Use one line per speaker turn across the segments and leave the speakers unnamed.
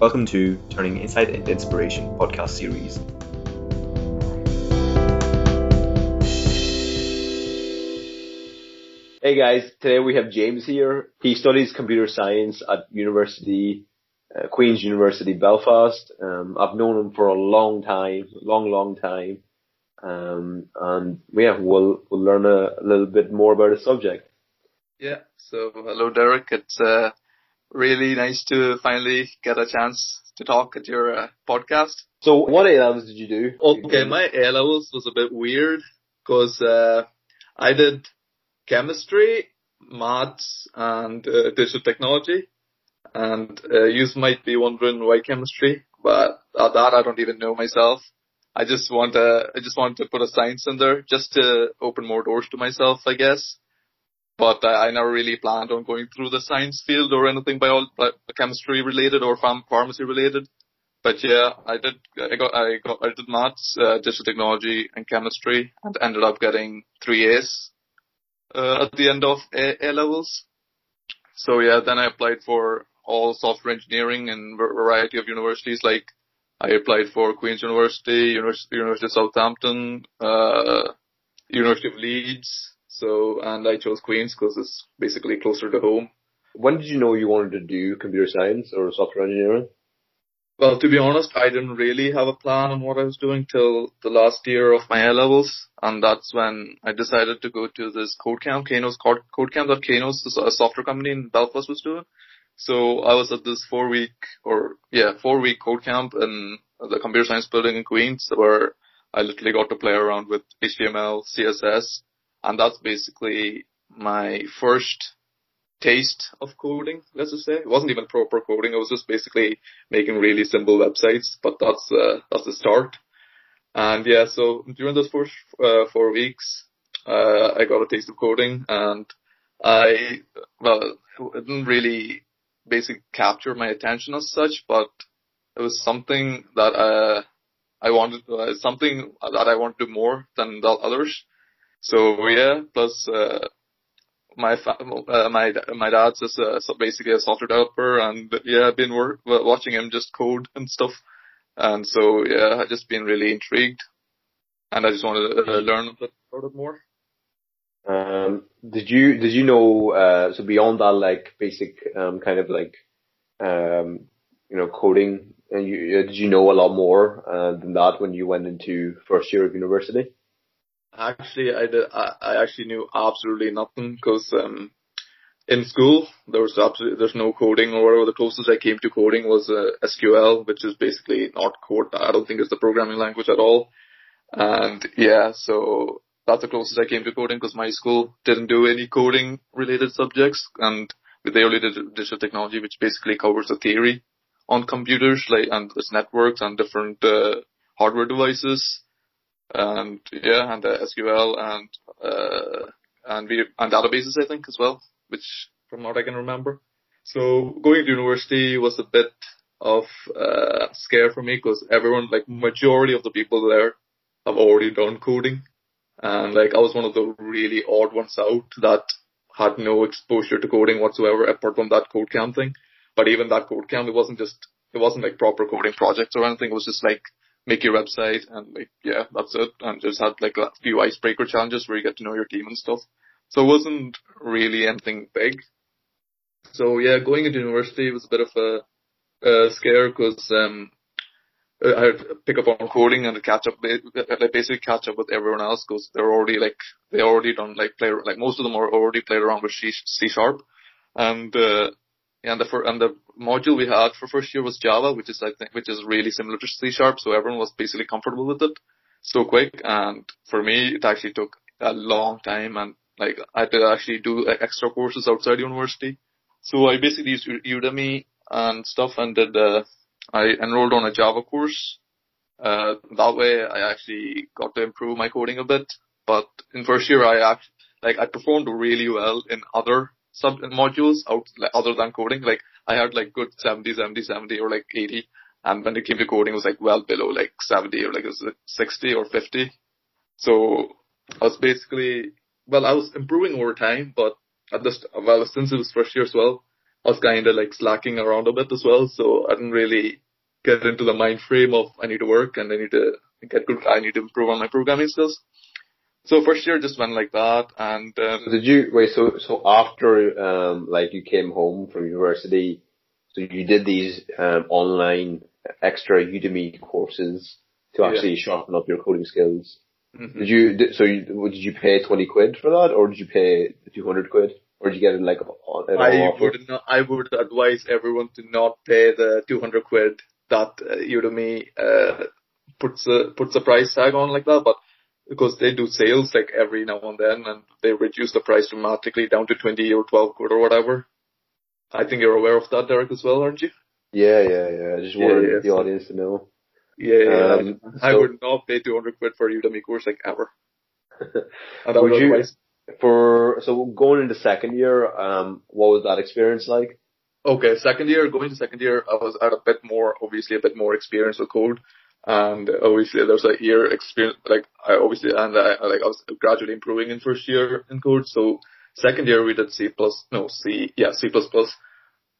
Welcome to Turning Insight into Inspiration podcast series. Hey guys, today we have James here. He studies computer science at University, uh, Queen's University Belfast. Um, I've known him for a long time, long, long time. Um, and yeah, we'll, we'll learn a, a little bit more about the subject.
Yeah. So hello, Derek. It's, uh, really nice to finally get a chance to talk at your uh, podcast.
So what A levels did you do?
Okay, my A levels was a bit weird because uh, I did chemistry, maths, and uh, digital technology. And uh, you might be wondering why chemistry, but at that I don't even know myself. I just want to, I just want to put a science in there just to open more doors to myself, I guess but I, I never really planned on going through the science field or anything bio, chemistry related or pharm- pharmacy related. But yeah, I did, I got, I got, I did maths, uh, digital technology and chemistry and ended up getting three A's, uh, at the end of A, a levels. So yeah, then I applied for all software engineering in a variety of universities. Like I applied for Queen's University, University, University of Southampton, uh, University of Leeds, so, and I chose Queen's because it's basically closer to home.
When did you know you wanted to do computer science or software engineering?
Well, to be honest, I didn't really have a plan on what I was doing till the last year of my A levels, and that's when I decided to go to this code camp, Kainos code, code camp that Kainos, a software company in Belfast, was doing. So I was at this four week or yeah four week code camp in the computer science building in Queens, where I literally got to play around with HTML, CSS, and that's basically my first taste of coding, let's just say. It wasn't even proper coding. It was just basically making really simple websites, but that's, uh, that's the start. And yeah, so during those first, uh, four weeks, uh, I got a taste of coding and I, well, it didn't really basically capture my attention as such, but it was something that, uh, I wanted, uh, something that I wanted to do more than the others. So yeah, plus uh, my uh, my my dad's uh, basically a software developer, and yeah, I've been work- watching him just code and stuff, and so yeah, I've just been really intrigued, and I just wanted to uh, learn a bit more.
Um, did you did you know uh, so beyond that like basic um, kind of like um, you know coding and you uh, did you know a lot more uh, than that when you went into first year of university?
Actually, I did. I, I actually knew absolutely nothing because um, in school there was absolutely there's no coding or whatever. The closest I came to coding was uh, SQL, which is basically not code. I don't think it's the programming language at all. And yeah, so that's the closest I came to coding because my school didn't do any coding related subjects, and they only did digital technology, which basically covers the theory on computers, like and its networks and different uh, hardware devices and yeah, and uh, SQL and uh, and we and databases I think as well, which from what I can remember. So going to university was a bit of uh, scare for me because everyone, like majority of the people there, have already done coding, and like I was one of the really odd ones out that had no exposure to coding whatsoever apart from that code camp thing. But even that code camp, it wasn't just it wasn't like proper coding projects or anything. It was just like make your website and like, yeah, that's it. And just had like a few icebreaker challenges where you get to know your team and stuff. So it wasn't really anything big. So yeah, going into university was a bit of a, a scare because, um, I to pick up on coding and catch up, like basically catch up with everyone else because they're already like, they already done like play, like most of them are already played around with C, C sharp. And, uh, and the for, and the module we had for first year was Java, which is I think which is really similar to C sharp, so everyone was basically comfortable with it so quick. And for me, it actually took a long time, and like I had to actually do extra courses outside university. So I basically used Udemy and stuff, and did uh, I enrolled on a Java course. Uh, that way, I actually got to improve my coding a bit. But in first year, I actually like I performed really well in other sub modules out other than coding. Like I had like good 70, 70, 70 or like 80. And when it came to coding, it was like well below like 70 or like 60 or 50. So I was basically, well, I was improving over time, but at this, well, since it was first year as well, I was kind of like slacking around a bit as well, so I didn't really get into the mind frame of I need to work and I need to get good, I need to improve on my programming skills. So first year just went like that and, um,
Did you, wait, so, so after, um, like you came home from university, so you did these, um, online extra Udemy courses to actually yeah. sharpen up your coding skills. Mm-hmm. Did you, did, so you, did you pay 20 quid for that or did you pay 200 quid? Or did you get it like
an I would not, I would advise everyone to not pay the 200 quid that uh, Udemy, uh, puts a, puts a price tag on like that, but because they do sales like every now and then and they reduce the price dramatically down to 20 or 12 quid or whatever. I think you're aware of that, Derek, as well, aren't you?
Yeah, yeah, yeah. I just wanted yeah, the so, audience to know.
Yeah, yeah. Um, I, so, would not pay 200 quid for a Udemy course like ever.
would you, for, so going into second year, um, what was that experience like?
Okay, second year, going to second year, I was at a bit more, obviously a bit more experience with code and obviously there's a year experience like I obviously and I like I was gradually improving in first year in code so second year we did C plus no C yeah C plus plus.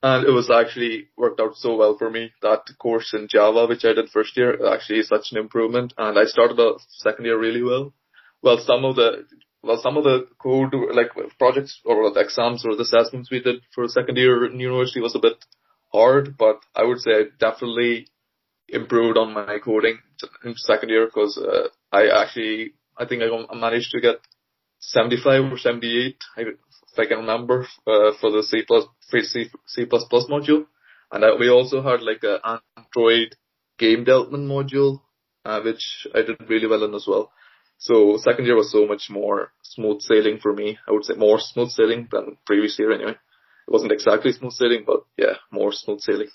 And it was actually worked out so well for me. That course in Java which I did first year actually is such an improvement. And I started the second year really well. Well some of the well some of the code like projects or the exams or the assessments we did for second year in university was a bit hard but I would say definitely improved on my coding in second year because uh, I actually I think I managed to get 75 or 78 if I can remember uh, for the C plus C C plus plus module, and uh, we also had like an Android game development module uh, which I did really well in as well. So second year was so much more smooth sailing for me. I would say more smooth sailing than previous year anyway. It wasn't exactly smooth sailing, but yeah, more smooth sailing.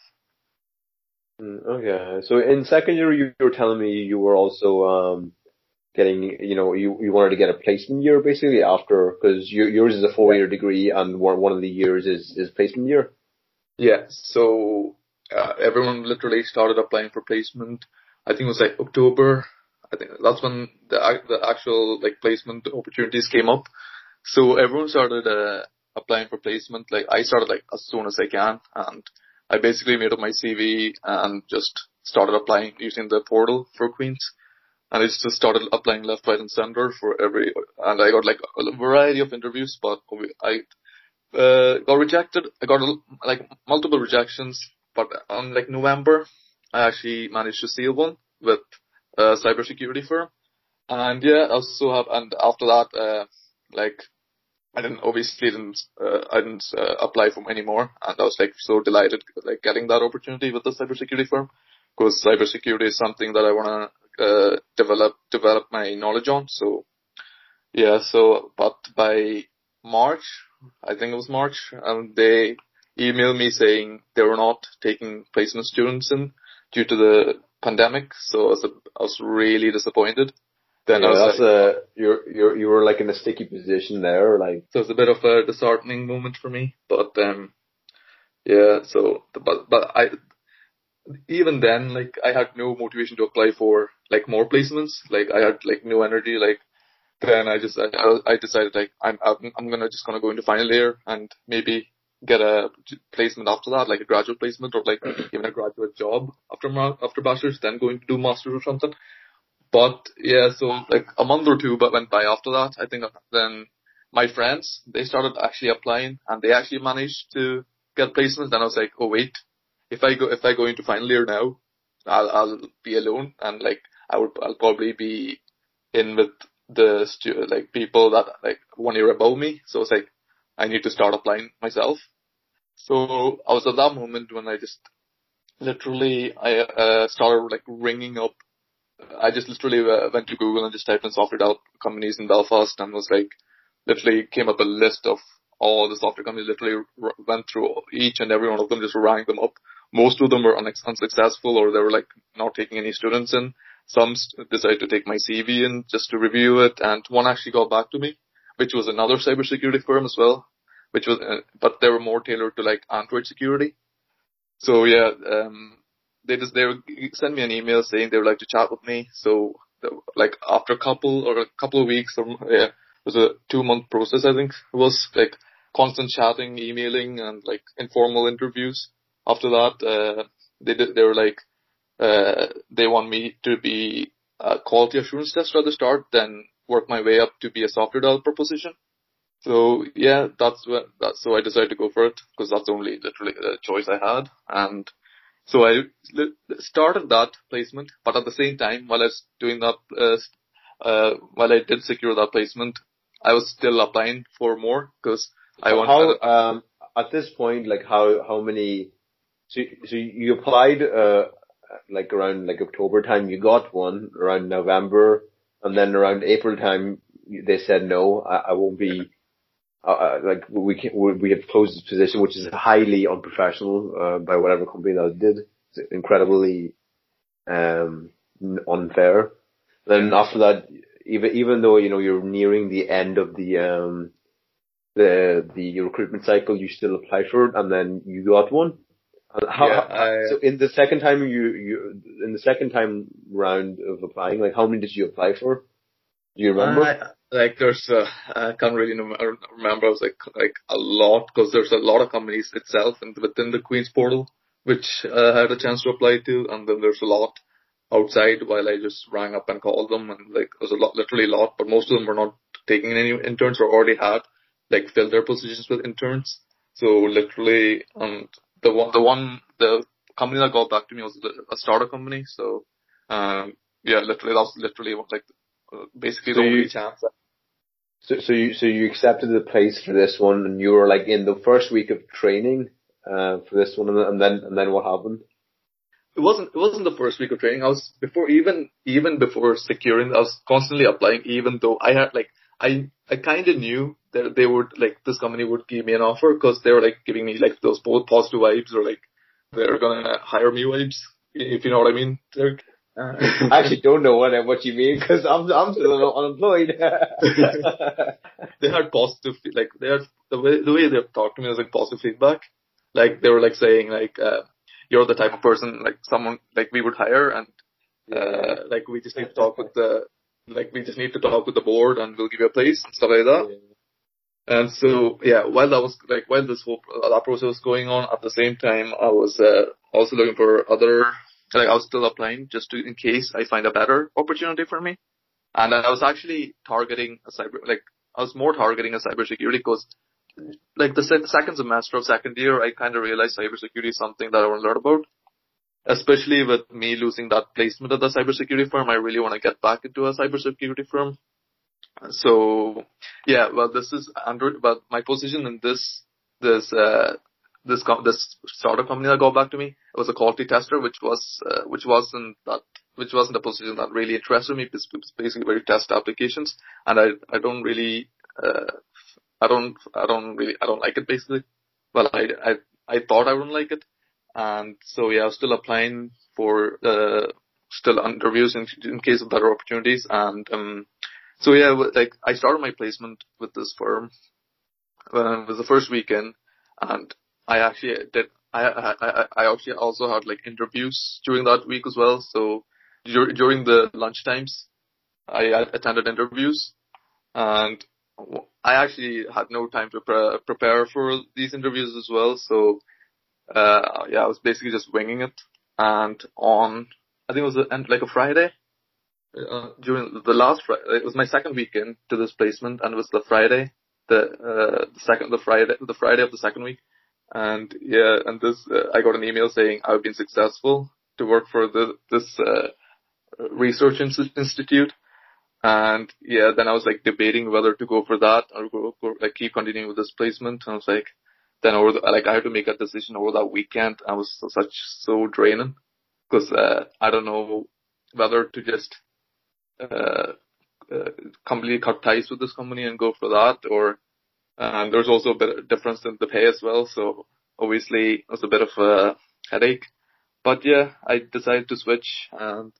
Mm, okay. So in second year, you were telling me you were also um, getting, you know, you, you wanted to get a placement year basically after, because yours is a four year degree and one of the years is, is placement year.
Yeah. So uh, everyone literally started applying for placement. I think it was like October. I think that's when the the actual like placement opportunities came up. So everyone started uh, applying for placement. Like I started like as soon as I can, and I basically made up my CV and just started applying using the portal for Queens. And I just started applying left, right and center for every, and I got like a variety of interviews, but I, uh, got rejected. I got like multiple rejections, but on like November, I actually managed to seal one with a cybersecurity firm. And yeah, I also have, and after that, uh, like I didn't obviously didn't uh, I didn't uh, apply for anymore, and I was like so delighted like getting that opportunity with the cybersecurity firm because cybersecurity is something that I want to uh, develop develop my knowledge on. So yeah, so but by March, I think it was March, and they emailed me saying they were not taking placement students in due to the pandemic. So I was, I was really disappointed.
Then yeah, that's like, a you're you're you were like in a sticky position there, like
so it's a bit of a disheartening moment for me. But um, yeah, so but but I even then like I had no motivation to apply for like more placements. Like I had like no energy. Like then I just I, I decided like I'm I'm gonna just gonna go into final year and maybe get a placement after that, like a graduate placement or like even a graduate job after after bachelor's, then going to do masters or something. But yeah, so like a month or two but went by after that. I think then my friends, they started actually applying and they actually managed to get placements. Then I was like, oh wait, if I go, if I go into final year now, I'll, I'll be alone and like I would, I'll probably be in with the stu- like people that like one year above me. So it's like, I need to start applying myself. So I was at that moment when I just literally, I uh, started like ringing up I just literally uh, went to Google and just typed in software develop companies in Belfast and was like, literally came up a list of all the software companies, literally r- went through each and every one of them, just rang them up. Most of them were un- unsuccessful or they were like not taking any students in. Some st- decided to take my CV in just to review it and one actually got back to me, which was another cybersecurity firm as well, which was, uh, but they were more tailored to like Android security. So yeah, um, they just they send me an email saying they would like to chat with me. So like after a couple or a couple of weeks or yeah, it was a two month process I think it was like constant chatting, emailing, and like informal interviews. After that, uh, they did, they were like, uh, they want me to be a quality assurance tester at the start, then work my way up to be a software developer position. So yeah, that's what, that's, so I decided to go for it because that's only literally the choice I had. And so I started that placement, but at the same time, while I was doing that, uh, uh, while I did secure that placement, I was still applying for more because I wanted.
How, um, at this point, like how, how many, so, so you applied, uh, like around like October time, you got one around November, and then around April time, they said no, I, I won't be, uh, uh like we can, we have closed this position, which is highly unprofessional uh, by whatever company that did. It's incredibly um, unfair. Then after that, even even though you know you're nearing the end of the um, the the recruitment cycle, you still apply for it, and then you got one. How, yeah, I, so in the second time you you in the second time round of applying, like how many did you apply for? Do you remember?
I, like there's uh, I can't really remember. I was like like a lot because there's a lot of companies itself and within the Queen's portal which uh, I had a chance to apply to, and then there's a lot outside while I just rang up and called them and like there's a lot literally a lot, but most of them were not taking any interns or already had like filled their positions with interns. So literally, um, the one the one the company that got back to me was a startup company. So um, yeah, literally that was literally like basically so the only you, chance.
So, so you, so you accepted the place for this one and you were like in the first week of training, uh, for this one and then, and then what happened?
It wasn't, it wasn't the first week of training. I was before, even, even before securing, I was constantly applying even though I had like, I, I kind of knew that they would like, this company would give me an offer because they were like giving me like those both positive vibes or like, they're gonna hire me vibes, if you know what I mean, Derek.
Uh, I actually don't know what what you mean because I'm I'm still unemployed.
they had positive like they had the way the way they talked to me was like positive feedback. Like they were like saying like uh, you're the type of person like someone like we would hire and uh, like we just need to talk with the like we just need to talk with the board and we'll give you a place and stuff like that. And so yeah, while that was like while this whole that process was going on, at the same time I was uh, also looking for other like I was still applying just to, in case I find a better opportunity for me. And I was actually targeting a cyber, like I was more targeting a cybersecurity because like the se- second semester of second year, I kind of realized cybersecurity is something that I want to learn about. Especially with me losing that placement at the cybersecurity firm, I really want to get back into a cybersecurity firm. So yeah, well, this is under, but my position in this, this, uh, this com- this startup company that got back to me. It was a quality tester, which was uh, which wasn't that which wasn't a position that really interested me. It was basically very test applications, and I I don't really uh, I don't I don't really I don't like it basically. Well, I I I thought I wouldn't like it, and so yeah, I was still applying for uh, still interviews in in case of better opportunities, and um, so yeah, like I started my placement with this firm. Uh, it was the first weekend, and I actually did. I I I actually also had like interviews during that week as well. So dur- during the lunch times, I attended interviews, and I actually had no time to pre- prepare for these interviews as well. So uh, yeah, I was basically just winging it. And on I think it was a, like a Friday. Uh, during the last Friday, it was my second weekend to this placement, and it was the Friday, the uh, the second, the Friday, the Friday of the second week. And yeah, and this, uh, I got an email saying I've been successful to work for the, this, uh, research institute. And yeah, then I was like debating whether to go for that or go, go like keep continuing with this placement. And I was like, then over the, like I had to make a decision over that weekend. I was such so draining because uh, I don't know whether to just uh, uh, completely cut ties with this company and go for that or and there's also a bit of difference in the pay as well. So obviously it was a bit of a headache. But yeah, I decided to switch and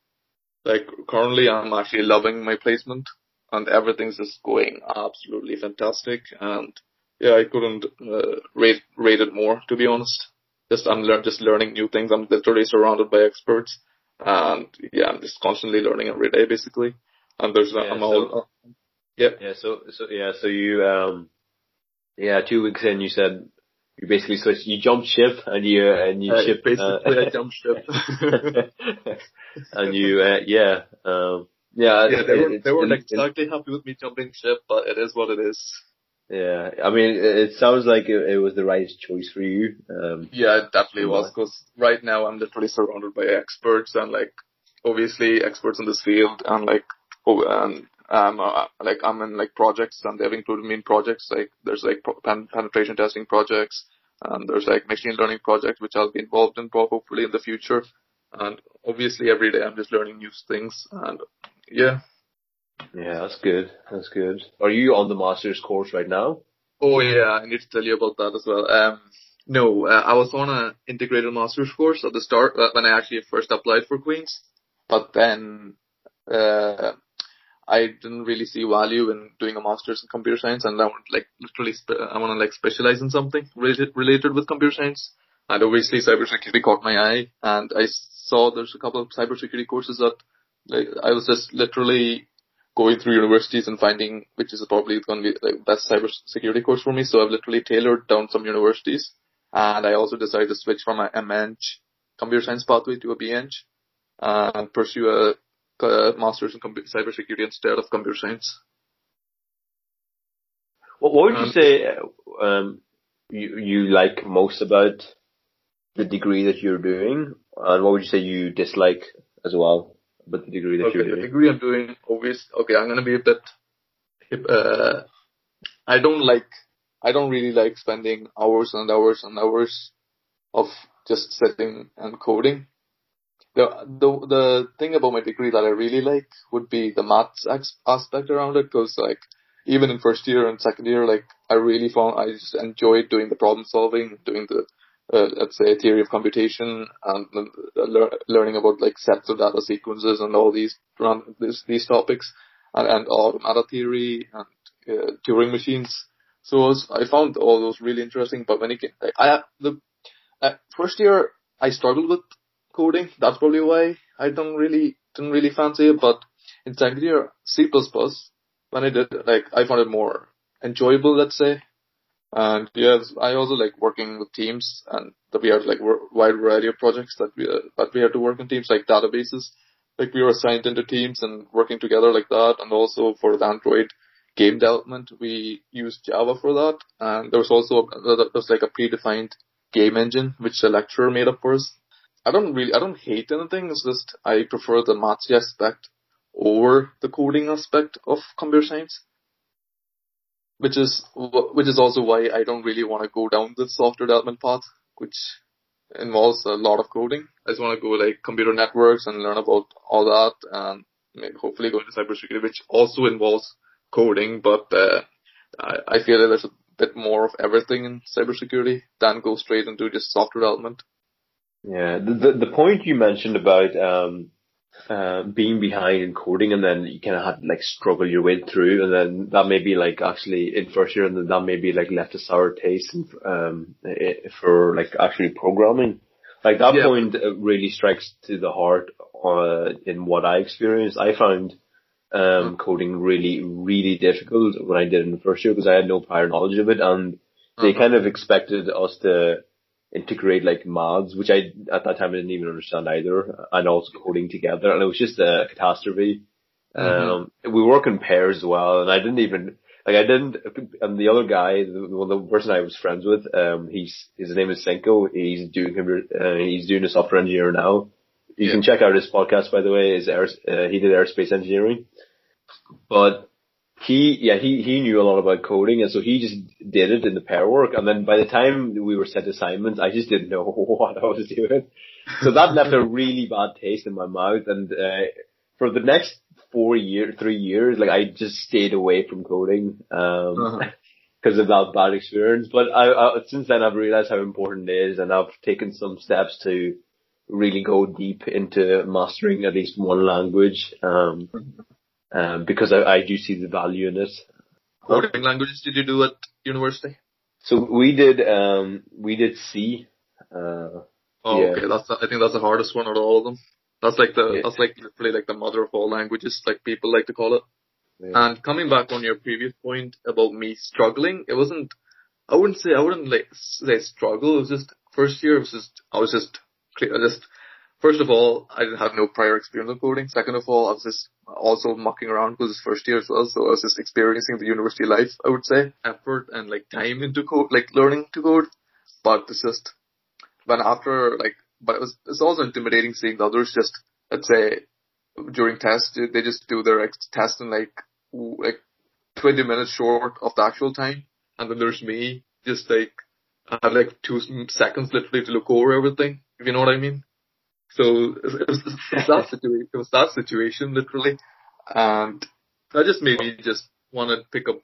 like currently I'm actually loving my placement and everything's just going absolutely fantastic. And yeah, I couldn't uh, rate, rate it more to be honest. Just I'm lear- just learning new things. I'm literally surrounded by experts and yeah, I'm just constantly learning every day basically. And there's, yeah, I'm so, all, uh,
yeah. Yeah. So, so, yeah, so you, um, Yeah, two weeks in, you said you basically switched. You jumped ship and you and you
Uh,
ship.
basically,
uh,
I jumped ship.
and you, uh, yeah, um, yeah.
yeah, they
it-
weren't, they weren't
in- in-
exactly happy with me jumping ship, but it is what it is.
Yeah, I mean, it, it sounds like it, it was the right choice for you. Um,
Yeah, it definitely was, because right now I'm literally surrounded by experts and like, obviously experts in this field and like, oh, and um, uh, like I'm in like projects and they've included me in projects, like there's like pen- penetration testing projects and there's like machine learning projects which I'll be involved in hopefully in the future. And obviously every day I'm just learning new things and yeah.
yeah, that's good. That's good. Are you on the master's course right now?
Oh yeah, I need to tell you about that as well. Um, no, uh, I was on a integrated master's course at the start uh, when I actually first applied for Queens, but then uh, I didn't really see value in doing a master's in computer science, and I want like literally spe- I want to like specialize in something related related with computer science. And obviously, cybersecurity caught my eye, and I saw there's a couple of cybersecurity courses that like I was just literally going through universities and finding which is probably going to be the best cybersecurity course for me. So I've literally tailored down some universities, and I also decided to switch from a MEng computer science pathway to a BEng uh, and pursue a, a master's in compu- cybersecurity instead of computer science.
What, what would you
Um,
say uh, um, you you like most about the degree that you're doing, and what would you say you dislike as well about the degree that
Okay,
you're doing?
the degree I'm doing, obvious. Okay, I'm gonna be a bit. Uh, I don't like. I don't really like spending hours and hours and hours of just sitting and coding. The the the thing about my degree that I really like would be the maths aspect around it, because like even in first year and second year, like I really found I just enjoyed doing the problem solving, doing the uh, let's say theory of computation and uh, lear- learning about like sets of data sequences and all these these, these topics and, and automata theory and uh, Turing machines. So I was- I found all those really interesting. But when it came, like, I the uh, first year I struggled with coding. That's probably why I don't really didn't really fancy it. But in year C++, when I did like I found it more enjoyable. Let's say. And yes, I also like working with teams and that we had like wide variety of projects that we, uh, that we had to work in teams like databases. Like we were assigned into teams and working together like that. And also for the Android game development, we used Java for that. And there was also, there was like a predefined game engine, which the lecturer made up for us. I don't really, I don't hate anything. It's just I prefer the maths aspect over the coding aspect of computer science which is wh- which is also why I don't really want to go down the software development path, which involves a lot of coding. I just want to go like computer networks and learn about all that, and hopefully go into cybersecurity, which also involves coding. But uh, I, I feel that there's a bit more of everything in cybersecurity than go straight into just software development.
Yeah, the, the the point you mentioned about um uh, being behind in coding and then you kind of had like struggle your way through and then that may be like actually in first year and then that may be like left a sour taste in, um for like actually programming. Like that
Yeah.
point uh, really strikes to the heart uh, in what I experienced. I found um coding really really difficult when I did it in the first year because I had no prior knowledge of it and they
Uh-huh.
kind of expected us to integrate like mods, which I at that time I didn't even understand either, and also coding together, and it was just a catastrophe. Um, we work in pairs as well, and I didn't even like I didn't. And the other guy, the, well, the person I was friends with, um, he's his name is Cinco. He's doing uh, he's doing a software engineer now. You
Yeah.
can check out his podcast, by the way. Is air, uh, he did aerospace engineering, but he yeah he he knew a lot about coding and so he just did it in the pair work. And then by the time we were sent assignments I just didn't know what I was doing. So that left a really bad taste in my mouth. And uh, for the next four year three years like I just stayed away from coding um
Uh-huh.
because of that bad experience. But I, I since then I've realized how important it is and I've taken some steps to really go deep into mastering at least one language um um, because I, I do see the value in it.
Coding languages did you do at university?
So we did um we did C. Uh,
Oh,
Yeah.
okay. That's I think that's the hardest one out of all of them. That's like the
Yeah.
that's like literally like the mother of all languages, like people like to call it.
Yeah.
And coming back on your previous point about me struggling, it wasn't I wouldn't say I wouldn't like say struggle. It was just first year. It was just I was just I just first of all I didn't have no prior experience in coding. Second of all, I was just also mucking around because it's first year as well. So I was just experiencing the university life. I would say effort and like time into code, like learning to code. But it's just when after like, but it was, it's also intimidating seeing the others just let's say during tests they just do their test in like like 20 minutes short of the actual time and then there's me just like I have like two seconds literally to look over everything, if you know what I mean. So it was, it was that situation. It was that situation literally, and I just maybe just want to pick up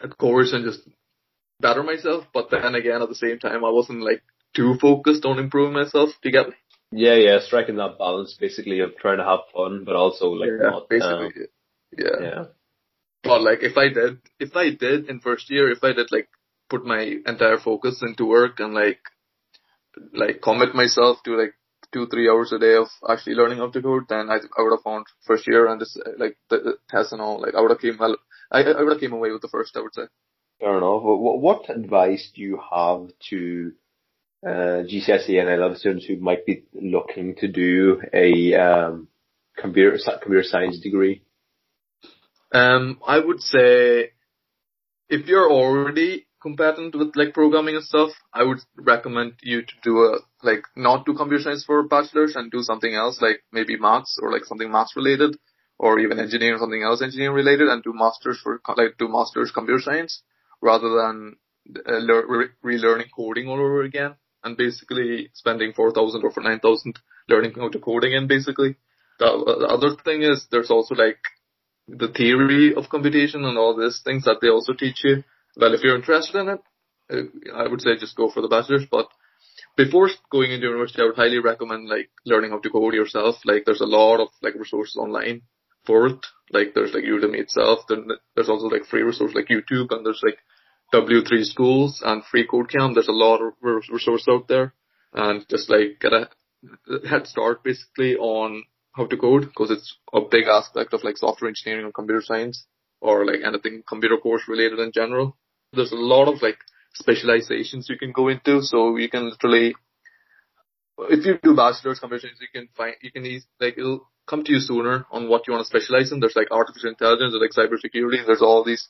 a course and just better myself. But then again, at the same time, I wasn't like too focused on improving myself. Do you get me?
Yeah, yeah, striking that balance basically of trying to have fun, but also like
yeah,
not,
basically,
um,
yeah.
yeah.
But like if I did, if I did in first year, if I did like put my entire focus into work and like, like commit myself to like two, three hours a day of actually learning how to code, then I, I would have found first year and this, like the, the test and all, like I would have came well, I, I would have came away with the first, I would say.
Fair enough. What, what advice do you have to uh, GCSE and A level students who might be looking to do a um, computer computer science degree?
Um, I would say if you're already competent with like programming and stuff, I would recommend you to do a like not do computer science for bachelor's and do something else like maybe maths or like something maths related or even engineering something else engineering related and do masters for like do masters computer science rather than uh, le- relearning coding all over again and basically spending 4,000 or for 9,000 learning how to code again basically. The, the other thing is there's also like the theory of computation and all these things that they also teach you. Well, if you're interested in it, uh, I would say just go for the bachelor's. But before going into university, I would highly recommend like learning how to code yourself. Like there's a lot of like resources online for it. Like there's like Udemy itself. Then there's also like free resources like YouTube and there's like W3 schools and free code camp. There's a lot of resources out there and just like get a head start basically on how to code because it's a big aspect of like software engineering or computer science or like anything computer course related in general. There's a lot of like specializations you can go into. So you can literally, if you do bachelor's computer you can find, you can like, it'll come to you sooner on what you want to specialize in. There's like artificial intelligence, there's like cybersecurity, there's all these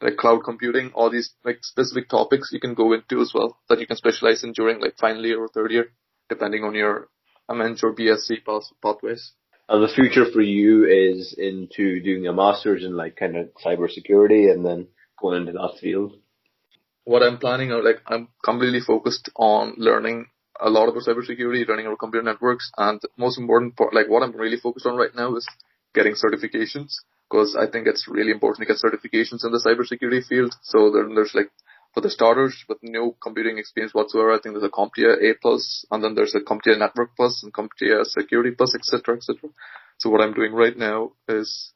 like cloud computing, all these like specific topics you can go into as well that you can specialize in during like final year or third year, depending on your MEngs or BSc pathways.
And the future for you is into doing a master's in like kind of cybersecurity and then going into that field.
What I'm planning out, like I'm completely focused on learning a lot about cybersecurity, learning about computer networks, and most important part, like what I'm really focused on right now is getting certifications because I think it's really important to get certifications in the cybersecurity field. So then there's like for the starters with no computing experience whatsoever, I think there's a CompTIA A plus, and then there's a CompTIA Network Plus and CompTIA Security Plus, etc., etc. So what I'm doing right now is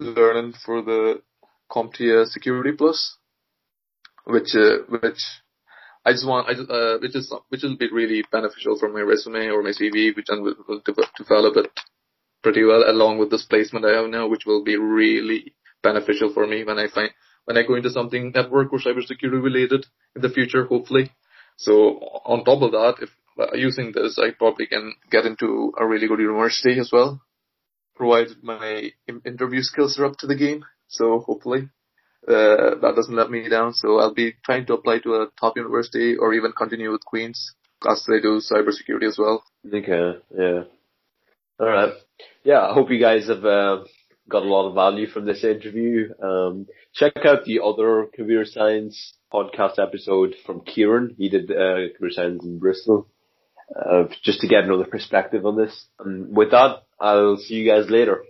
learning for the CompTIA Security Plus, which uh, which I just want, I just, uh, which is which will be really beneficial for my resume or my CV, which I will, develop it pretty well along with this placement I have now, which will be really beneficial for me when I find when I go into something network or cybersecurity related in the future, hopefully. So on top of that, if using this, I probably can get into a really good university as well, provided my interview skills are up to the game. So hopefully, uh, that doesn't let me down. So I'll be trying to apply to a top university or even continue with Queen's as they do cybersecurity as well.
Okay, yeah. All right. Yeah, I hope you guys have uh, got a lot of value from this interview. Um, check out the other computer science podcast episode from Kieran. He did uh, computer science in Bristol, uh, just to get another perspective on this. And with that, I'll see you guys later.